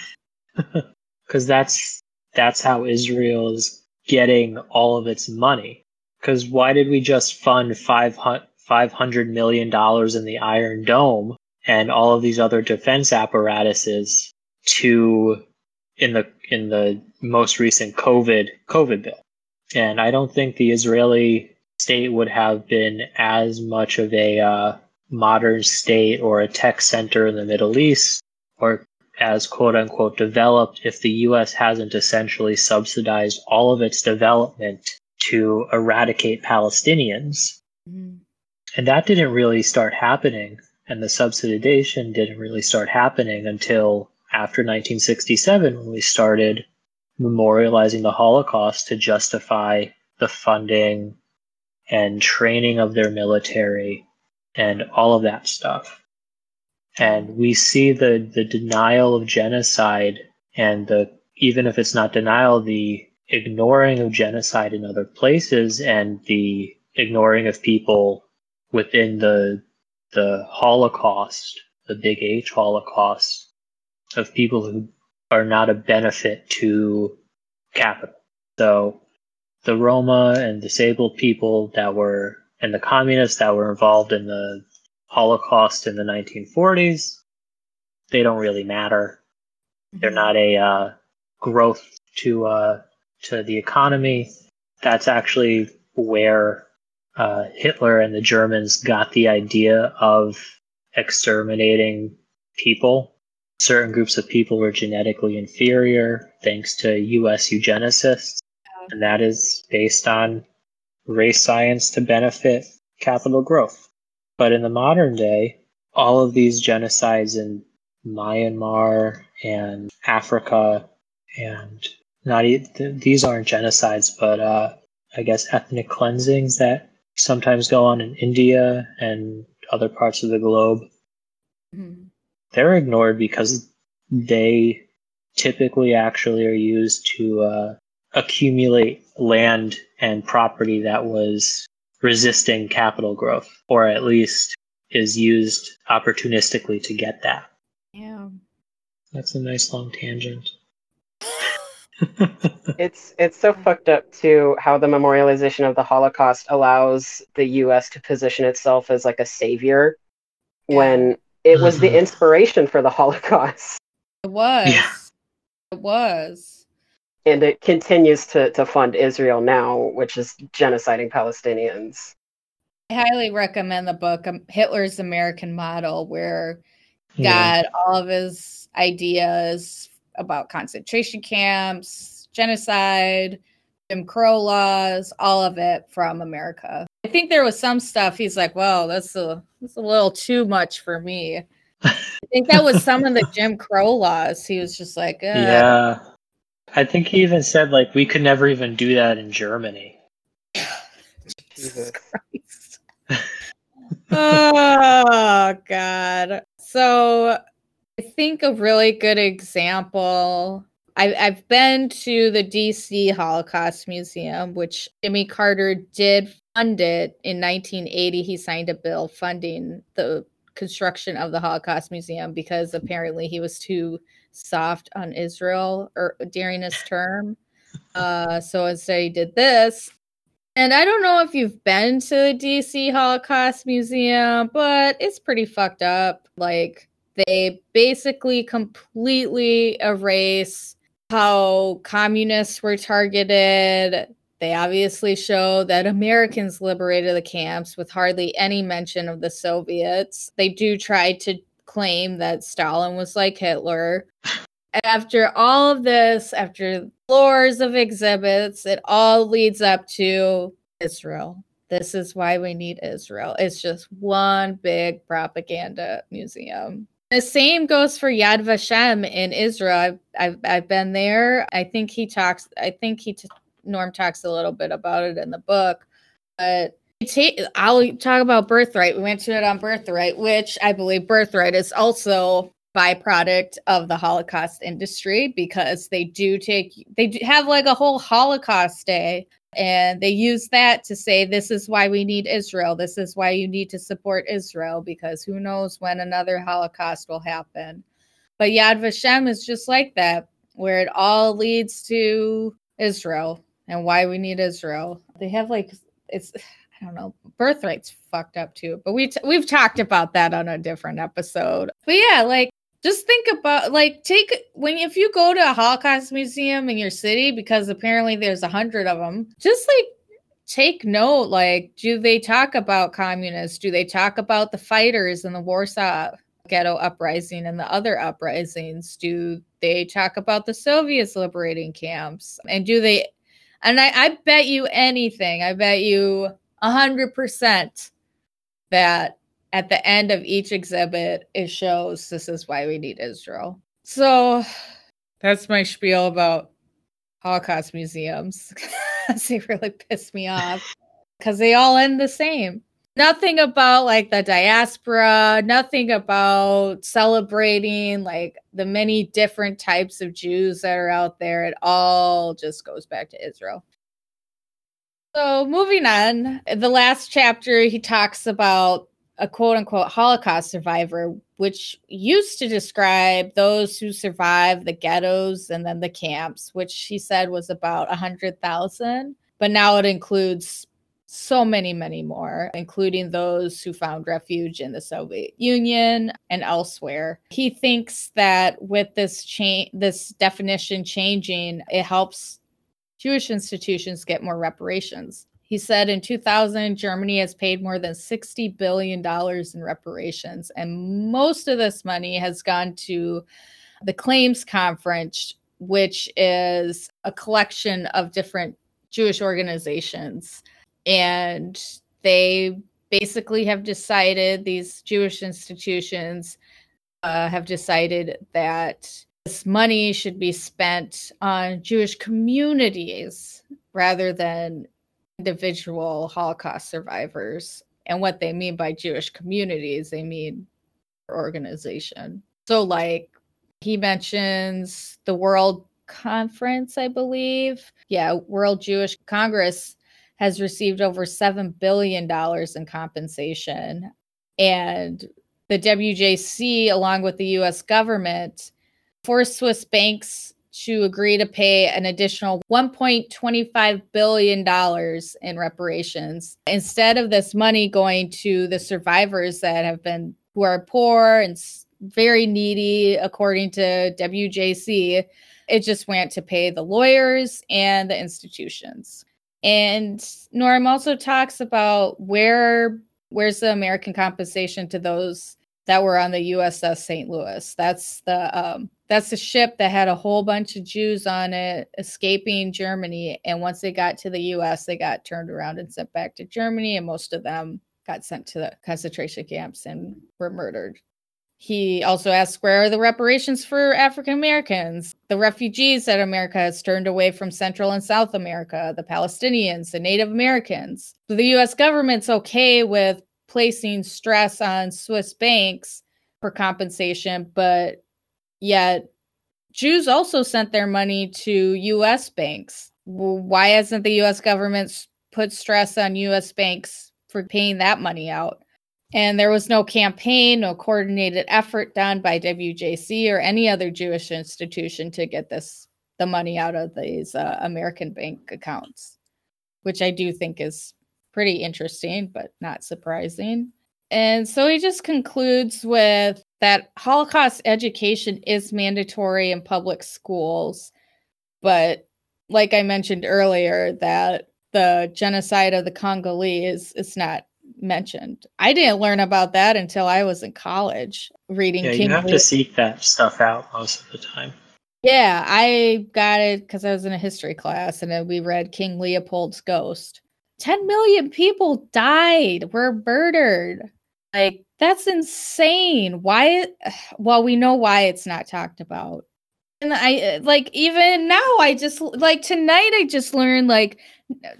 because that's that's how Israel is getting all of its money. Because why did we just fund five hundred million dollars in the Iron Dome and all of these other defense apparatuses to in the in the most recent COVID COVID bill? And I don't think the Israeli state would have been as much of a uh, modern state or a tech center in the Middle East or as quote unquote developed if the US hasn't essentially subsidized all of its development to eradicate Palestinians.
Mhm.
And that didn't really start happening, and the subsidization didn't really start happening until after 1967 when we started memorializing the Holocaust to justify the funding and training of their military and all of that stuff. And we see the, the denial of genocide and the even if it's not denial, the ignoring of genocide in other places and the ignoring of people within the the Holocaust, the big H Holocaust, of people who are not a benefit to capital. So the Roma and disabled people that were and the communists that were involved in the Holocaust in the 1940s, they don't really matter. They're not a uh, growth to uh, to the economy. That's actually where uh, Hitler and the Germans got the idea of exterminating people. Certain groups of people were genetically inferior thanks to U.S. eugenicists, and that is based on race science to benefit capital growth. But in the modern day, all of these genocides in Myanmar and Africa and not these aren't genocides, but uh, I guess ethnic cleansings that sometimes go on in India and other parts of the globe. Mm-hmm. They're ignored because they typically actually are used to uh, accumulate land and property that was resisting capital growth, or at least is used opportunistically to get that.
Yeah.
That's a nice long tangent.
it's it's so fucked up to how the memorialization of the Holocaust allows the US to position itself as like a savior yeah. when it was the inspiration for the Holocaust.
It was. Yeah. It was.
And it continues to, to fund Israel now, which is genociding Palestinians.
I highly recommend the book um, Hitler's American Model, where yeah. got all of his ideas about concentration camps, genocide, Jim Crow laws, all of it from America. I think there was some stuff he's like, "Well, that's a that's a little too much for me." I think that was some of the Jim Crow laws. He was just like, eh.
"Yeah." I think he even said like we could never even do that in Germany.
Jesus Christ. oh God. So I think a really good example. I, I've been to the DC Holocaust Museum, which Jimmy Carter did fund it in 1980. He signed a bill funding the construction of the Holocaust Museum because apparently he was too soft on Israel or during his term. Uh, so instead, he did this. And I don't know if you've been to the DC Holocaust Museum, but it's pretty fucked up. Like, they basically completely erase how communists were targeted. They obviously show that Americans liberated the camps with hardly any mention of the Soviets. They do try to claim that Stalin was like Hitler. After all of this, after floors of exhibits, it all leads up to Israel. This is why we need Israel. It's just one big propaganda museum. The same goes for Yad Vashem in Israel. I've, I've, I've been there. I think he talks. I think he t- Norm talks a little bit about it in the book, but I'll talk about birthright. We went to it on birthright, which I believe birthright is also byproduct of the Holocaust industry because they do take they have like a whole Holocaust day and they use that to say, this is why we need Israel. This is why you need to support Israel because who knows when another Holocaust will happen. But Yad Vashem is just like that, where it all leads to Israel and why we need Israel. They have like, it's, I don't know, birthright's fucked up too. But we t- we've talked about that on a different episode. But yeah, like just think about like take when if you go to a holocaust museum in your city because apparently there's a hundred of them just like take note like do they talk about communists? Do they talk about the fighters in the warsaw ghetto uprising and the other uprisings? Do they talk about the soviets liberating camps? And do they and i, I bet you anything i bet you a hundred percent that at the end of each exhibit, it shows this is why we need Israel. So that's my spiel about Holocaust museums. they really piss me off because they all end the same. nothing about like the diaspora, nothing about celebrating like the many different types of Jews that are out there. It all just goes back to Israel. So, moving on, the last chapter, he talks about a quote unquote Holocaust survivor, which used to describe those who survived the ghettos and then the camps, which he said was about 100,000. But now it includes so many, many more, including those who found refuge in the Soviet Union and elsewhere. He thinks that with this change, this definition changing, it helps Jewish institutions get more reparations. He said in 2000, Germany has paid more than $60 billion in reparations, and most of this money has gone to the Claims Conference, which is a collection of different Jewish organizations. And they basically have decided these Jewish institutions uh, have decided that this money should be spent on Jewish communities rather than individual Holocaust survivors. And what they mean by Jewish communities, they mean organization. So, like, he mentions the World Conference, I believe. Yeah, World Jewish Congress has received over $7 billion in compensation. And the WJC, along with the US government, forced Swiss banks to agree to pay an additional $1.25 billion in reparations instead of this money going to the survivors that have been who are poor and very needy according to WJC it just went to pay the lawyers and the institutions and Norm also talks about where where's the American compensation to those that were on the USS St. Louis. That's the um, that's a ship that had a whole bunch of Jews on it escaping Germany. And once they got to the US, they got turned around and sent back to Germany. And most of them got sent to the concentration camps and were murdered. He also asked where are the reparations for African Americans, the refugees that America has turned away from Central and South America, the Palestinians, the Native Americans. The US government's okay with placing stress on Swiss banks for compensation, but yet Jews also sent their money to US banks. Why hasn't the US government put stress on US banks for paying that money out? And there was no campaign, no coordinated effort done by WJC or any other Jewish institution to get this the money out of these uh, American bank accounts, which I do think is pretty interesting, but not surprising. And so he just concludes with that Holocaust education is mandatory in public schools, but like I mentioned earlier, that the genocide of the Congolese is not mentioned. I didn't learn about that until I was in college reading
yeah,
King
you have to seek that stuff out most of the time.
Yeah, I got it because I was in a history class and then we read King Leopold's Ghost. 10 million people died, were murdered. Like, that's insane. Why? Well, we know why it's not talked about. And I like, even now, I just like tonight, I just learned like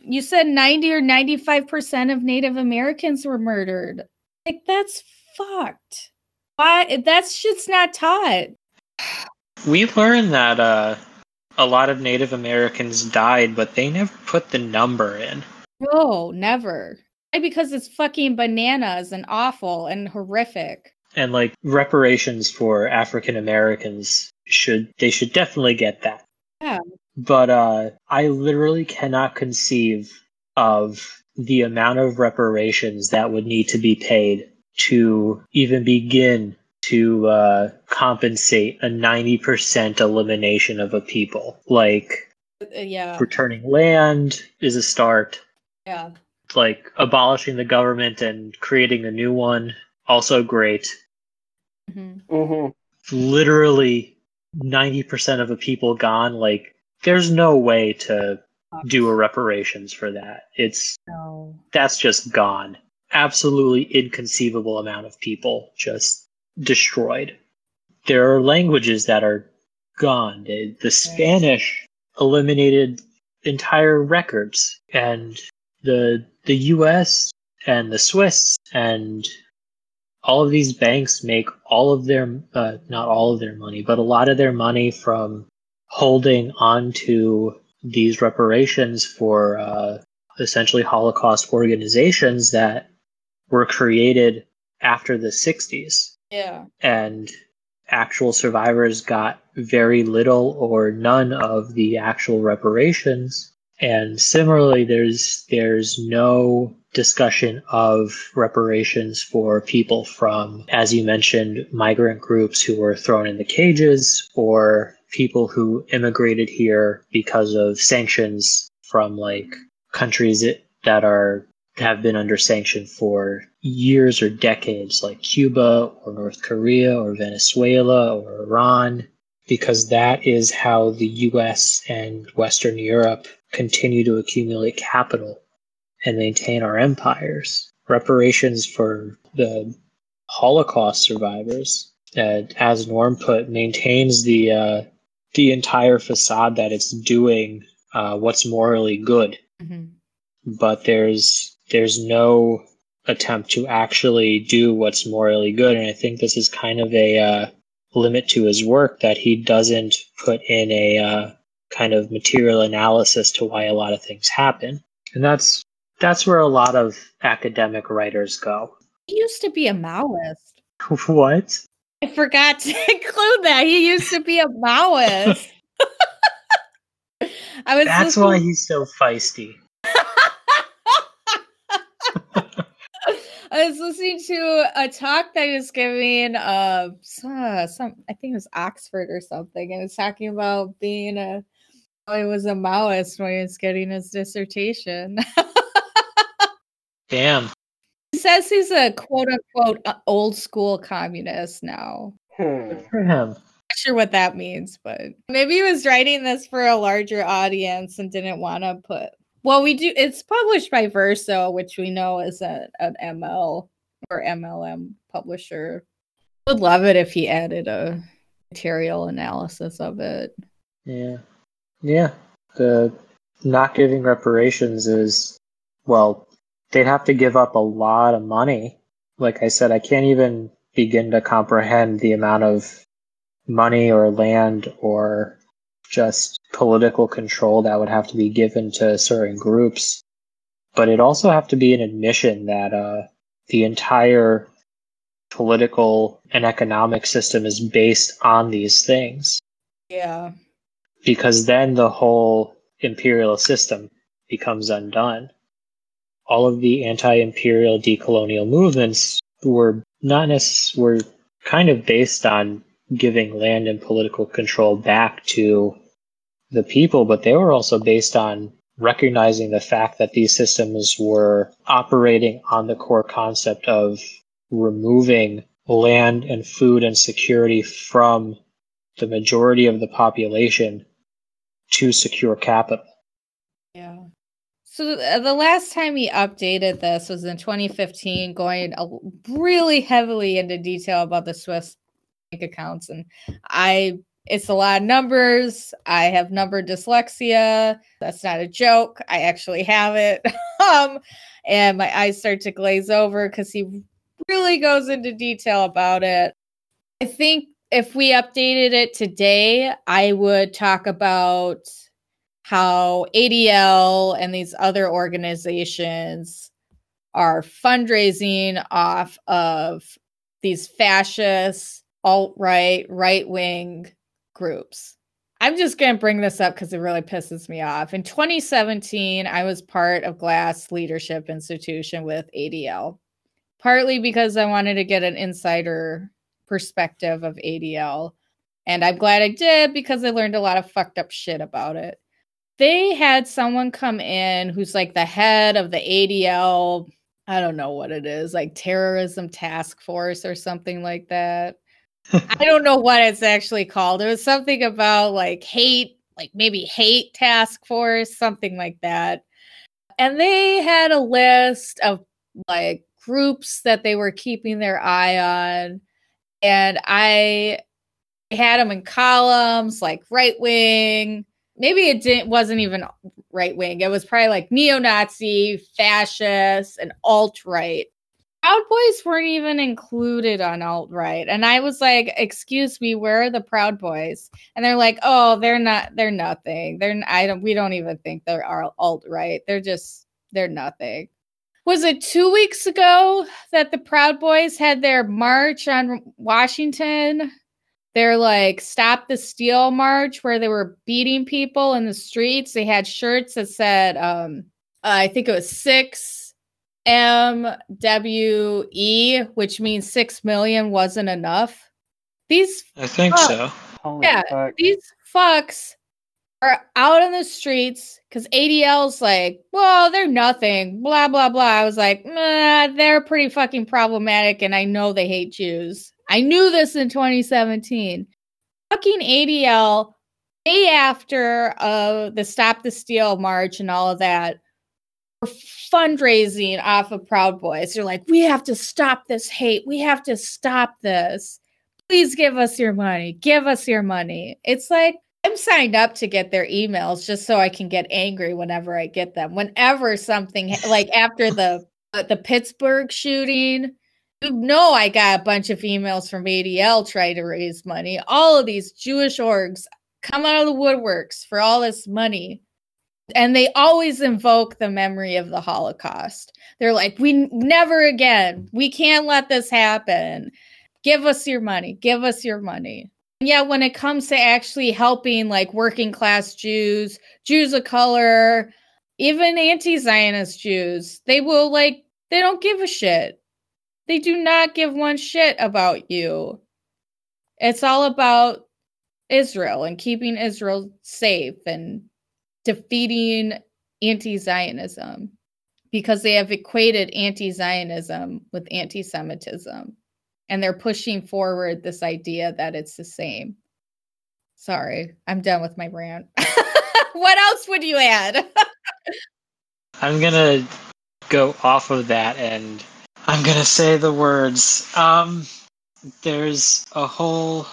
you said 90 or 95% of Native Americans were murdered. Like, that's fucked. Why? That shit's not taught.
We learned that uh, a lot of Native Americans died, but they never put the number in.
No, never. Because it's fucking bananas and awful and horrific.
And like reparations for African Americans should they should definitely get that.
Yeah.
But uh I literally cannot conceive of the amount of reparations that would need to be paid to even begin to uh, compensate a 90% elimination of a people. Like,
Uh, yeah.
returning land is a start.
Yeah.
Like, abolishing the government and creating a new one, also great.
hmm
hmm
Literally 90% of a people gone. Like, there's no way to do a reparations for that. It's
No.
that's just gone. Absolutely inconceivable amount of people just destroyed. There are languages that are gone. The the Spanish eliminated entire records, and the the U.S. and the Swiss and all of these banks make all of their uh, not all of their money, but a lot of their money from holding on to these reparations for uh, essentially Holocaust organizations that were created after the 60s.
Yeah.
And actual survivors got very little or none of the actual reparations. And similarly, there's there's no discussion of reparations for people from, as you mentioned, migrant groups who were thrown in the cages or people who immigrated here because of sanctions from like countries that are have been under sanction for years or decades, like Cuba or North Korea or Venezuela or Iran, because that is how the US and Western Europe continue to accumulate capital and maintain our empires. Reparations for the Holocaust survivors, uh, as Norm put, maintains the uh, the entire facade that it's doing uh, what's morally good.
Mm-hmm.
But there's there's no attempt to actually do what's morally good, and I think this is kind of a uh, limit to his work that he doesn't put in a uh, kind of material analysis to why a lot of things happen, and that's that's where a lot of academic writers go.
He used to be a Maoist.
what?
I forgot to include that. He used to be a Maoist. I was
That's
listening-
why he's so feisty.
I was listening to a talk that he was giving uh some, some I think it was Oxford or something, and it's talking about being a oh, he was a Maoist when he was getting his dissertation.
Damn.
he says he's a quote unquote old school communist now.
Hmm.
Good for him.
Not sure what that means, but maybe he was writing this for a larger audience and didn't want to put. Well, we do. It's published by Verso, which we know is a, an ML or MLM publisher. Would love it if he added a material analysis of it.
Yeah. Yeah. The not giving reparations is, well, they'd have to give up a lot of money. Like I said, I can't even begin to comprehend the amount of money or land or just political control that would have to be given to certain groups. But it also have to be an admission that uh, the entire political and economic system is based on these things
Yeah.
because then the whole imperial system becomes undone. All of the anti-imperial decolonial movements were not necess- were kind of based on giving land and political control back to the people, but they were also based on recognizing the fact that these systems were operating on the core concept of removing land and food and security from the majority of the population to secure capital.
Yeah. So uh, the last time he updated this was in 2015, going really heavily into detail about the Swiss bank accounts, and I it's a lot of numbers. I have number dyslexia. That's not a joke. I actually have it. um, and my eyes start to glaze over because he really goes into detail about it. I think if we updated it today, I would talk about how ADL and these other organizations are fundraising off of these fascist, alt right, right wing groups. I'm just going to bring this up because it really pisses me off. In 2017, I was part of Glass Leadership Institution with ADL, partly because I wanted to get an insider perspective of ADL. And I'm glad I did because I learned a lot of fucked up shit about it they had someone come in who's like the head of the ADL, I don't know what it is, like terrorism task force or something like that. I don't know what it's actually called. It was something about like hate, like maybe hate task force, something like that. And they had a list of like groups that they were keeping their eye on. And I had them in columns like right wing, maybe it didn't wasn't even right wing. It was probably like neo-Nazi, fascist, and alt-right. Proud Boys weren't even included on alt right. And I was like, excuse me, where are the Proud Boys? And they're like, oh, they're not, they're nothing. They're, I don't, we don't even think they're alt right. They're just, they're nothing. Was it two weeks ago that the Proud Boys had their march on Washington? They're like, stop the steal march where they were beating people in the streets. They had shirts that said, um, uh, I think it was six MWE, which means six million wasn't enough. These
I think fucks, so.
Holy
yeah,
fuck.
these fucks are out on the streets because ADL's like, well, they're nothing, blah blah blah. I was like, nah, they're pretty fucking problematic, and I know they hate Jews. I knew this in 2017. Fucking ADL, day after uh, the Stop the Steal march and all of that, fundraising off of Proud Boys. They're like, we have to stop this hate. We have to stop this. Please give us your money. Give us your money. It's like, I'm signed up to get their emails just so I can get angry whenever I get them. Whenever something like after the uh, the Pittsburgh shooting, you know I got a bunch of emails from ADL trying to raise money. All of these Jewish orgs come out of the woodworks for all this money and they always invoke the memory of the Holocaust. They're like, we never again, we can't let this happen. Give us your money, give us your money. And yeah, when it comes to actually helping like working class Jews, Jews of color, even anti Zionist Jews, they will like, they don't give a shit. They do not give one shit about you. It's all about Israel and keeping Israel safe and defeating anti Zionism because they have equated anti Zionism with anti Semitism. And they're pushing forward this idea that it's the same. Sorry, I'm done with my rant. what else would you add?
I'm going to go off of that and I'm going to say the words. Um, there's a whole.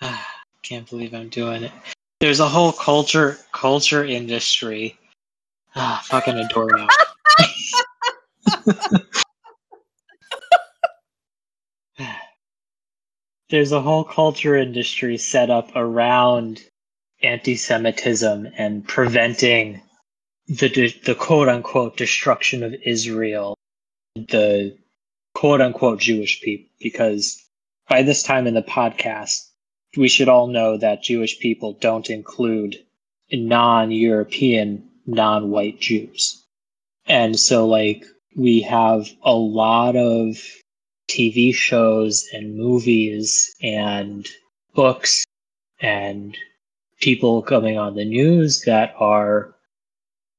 Uh, can't believe I'm doing it there's a whole culture culture industry. Ah, fucking now. there's a whole culture industry set up around anti-Semitism and preventing the the quote unquote destruction of Israel, the quote unquote Jewish people, because by this time in the podcast, we should all know that Jewish people don't include non European, non white Jews. And so, like, we have a lot of TV shows and movies and books and people coming on the news that are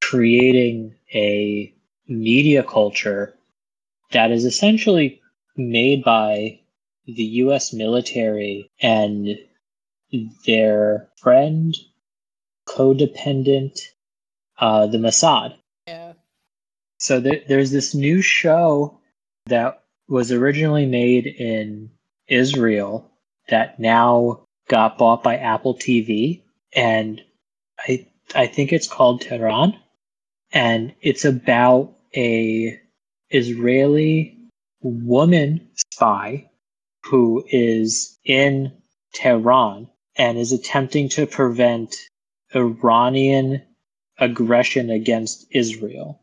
creating a media culture that is essentially made by the US military and their friend, codependent, uh, the Mossad.
Yeah.
So there, there's this new show that was originally made in Israel that now got bought by Apple TV, and I I think it's called Tehran, and it's about a Israeli woman spy who is in Tehran and is attempting to prevent Iranian aggression against Israel.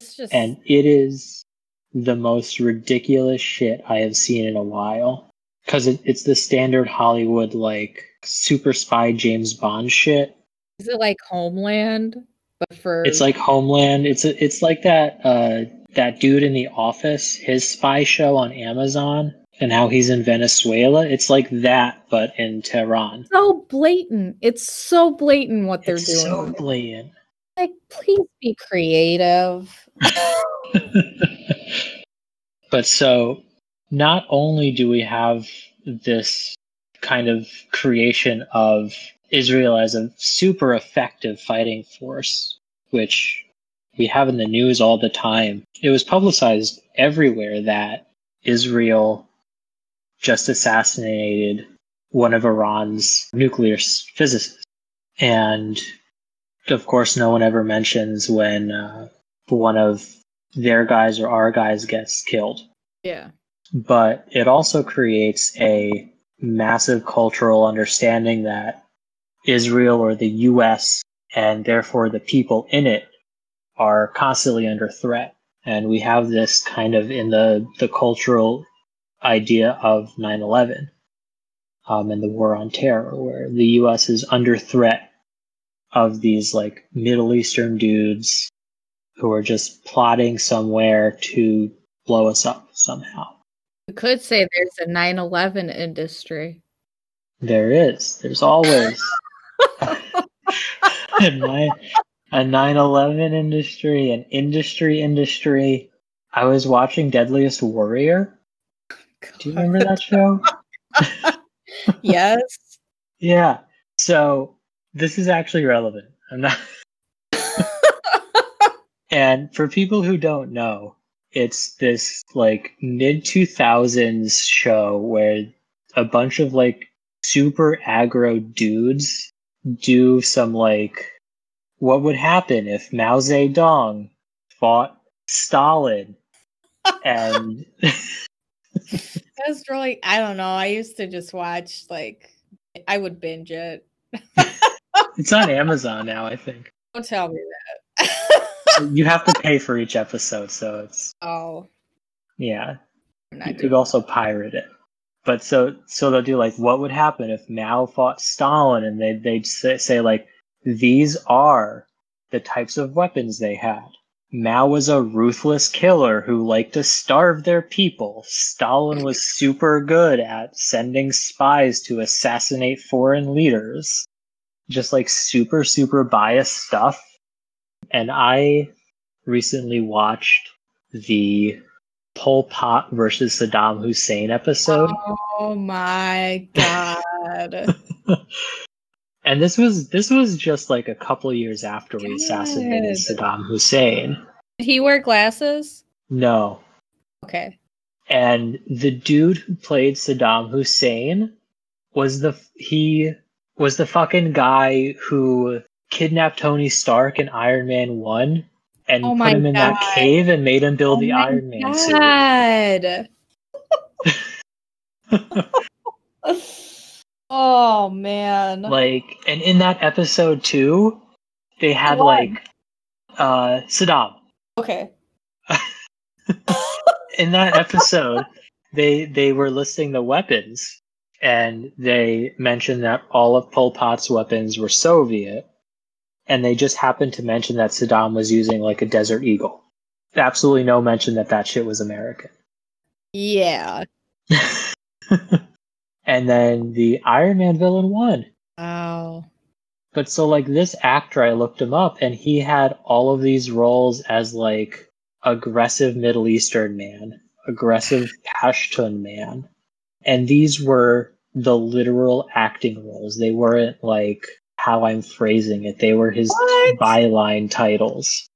Just...
And it is the most ridiculous shit I have seen in a while. Because it, it's the standard Hollywood, like, super spy James Bond shit.
Is it like Homeland? But for
it's like Homeland. It's a, it's like that uh, that dude in the office, his spy show on Amazon and how he's in Venezuela. It's like that, but in Tehran.
So blatant. It's so blatant what they're
it's
doing.
So blatant.
Like, please be creative.
but so, not only do we have this kind of creation of Israel as a super effective fighting force, which we have in the news all the time. It was publicized everywhere that Israel just assassinated one of Iran's nuclear physicists. And of course, no one ever mentions when uh, one of their guys or our guys gets killed.
Yeah.
But it also creates a massive cultural understanding that Israel or the US and therefore the people in it are constantly under threat. And we have this kind of in the, the cultural idea of 9 11 um, and the war on terror, where the US is under threat of these like Middle Eastern dudes who are just plotting somewhere to blow us up somehow.
You could say there's a 9 11 industry.
There is. There's always a 9 a 9/11 industry, an industry industry. I was watching Deadliest Warrior. Do you remember that show?
yes.
yeah. So this is actually relevant. I'm not. and for people who don't know, it's this like mid 2000s show where a bunch of like super aggro dudes do some like what would happen if Mao Zedong fought Stalin and
That's really I don't know. I used to just watch like I would binge it.
it's on Amazon now, I think.
Don't tell me that.
you have to pay for each episode, so it's
oh
yeah. You could also pirate it. But so so they'll do like what would happen if Mao fought Stalin and they they'd say, say like these are the types of weapons they had. Mao was a ruthless killer who liked to starve their people. Stalin was super good at sending spies to assassinate foreign leaders. Just like super, super biased stuff. And I recently watched the Pol Pot versus Saddam Hussein episode.
Oh my god.
and this was this was just like a couple years after we assassinated
Good.
Saddam Hussein.
Did he wear glasses?
No.
Okay.
And the dude who played Saddam Hussein was the he was the fucking guy who kidnapped Tony Stark in Iron Man 1 and
Oh
put him in that cave and made him build oh the
Oh my
Iron Man suit.
Oh man.
Like, and in that episode too, they had
What?
like uh Saddam.
okay.
in that episode, they they were listing the weapons, and they mentioned that all of Pol Pot's weapons were Soviet, and they just happened to mention that Saddam was using like a Desert Eagle. Absolutely no mention that that shit was American.
Yeah.
and then the Iron Man villain won.
Wow.
But so like this actor, I looked him up, and he had all of these roles as like aggressive Middle Eastern man, aggressive Pashtun man, and these were the literal acting roles. They weren't like how I'm phrasing it. They were his
What?
byline titles.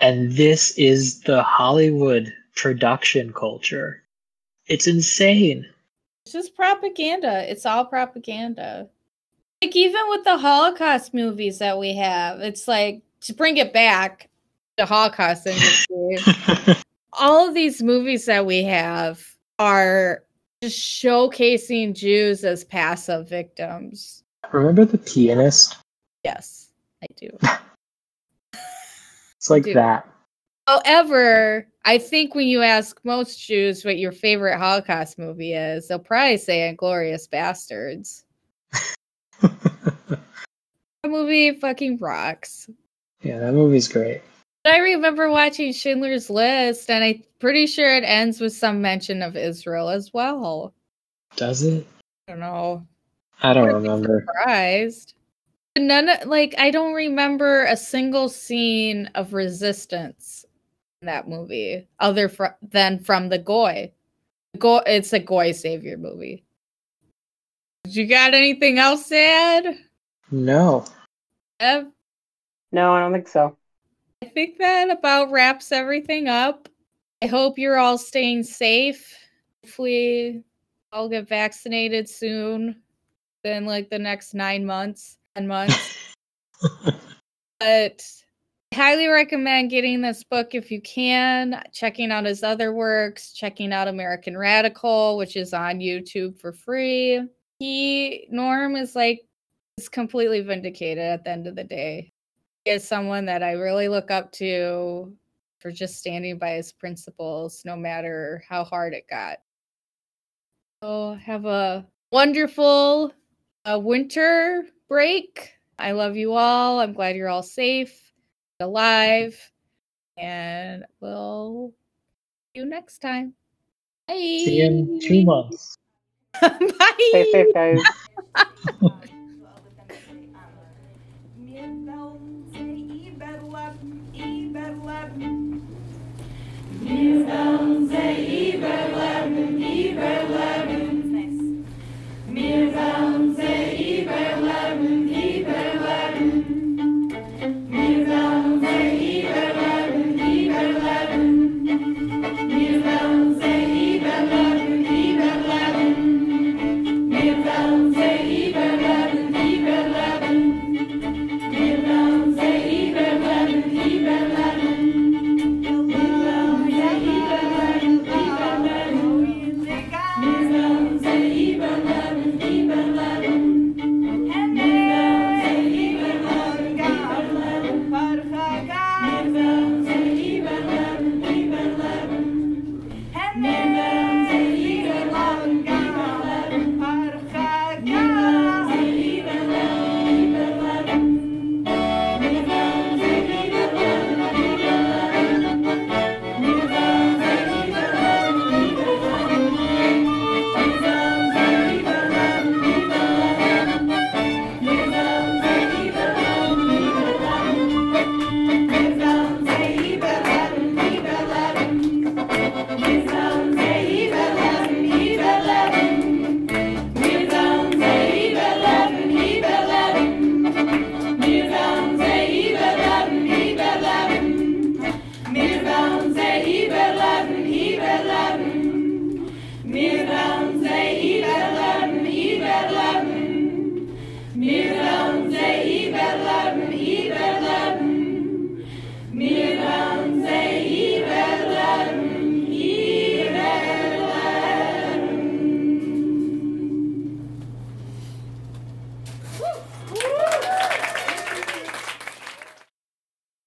And this is the Hollywood production culture. It's insane.
It's just propaganda. It's all propaganda. Like even with the Holocaust movies that we have, it's like to bring it back, the Holocaust industry. all of these movies that we have are just showcasing Jews as passive victims.
Remember the pianist?
Yes, I do.
It's like
Dude.
that.
However, I think when you ask most Jews what your favorite Holocaust movie is, they'll probably say Inglourious Basterds. That movie fucking rocks.
yeah, that movie's great.
I remember watching Schindler's List, and I'm pretty sure it ends with some mention of Israel as well.
Does it?
I don't know.
I don't remember.
Surprised. None of, like I don't remember a single scene of resistance that movie, other fr- than from the Goy. Go, it's a Goy savior movie. Did you got anything else to add?
No.
Ev?
No, I don't think so.
I think that about wraps everything up. I hope you're all staying safe. Hopefully, I'll get vaccinated soon. Then, like the next nine months, ten months. but I highly recommend getting this book if you can, checking out his other works, checking out American Radical, which is on YouTube for free. He, Norm, is like, is completely vindicated at the end of the day. He is someone that I really look up to for just standing by his principles, no matter how hard it got. So, have a wonderful uh, winter break. I love you all. I'm glad you're all safe, alive, and we'll see you next time. Bye.
See you in two months.
Bye.
Stay safe, guys.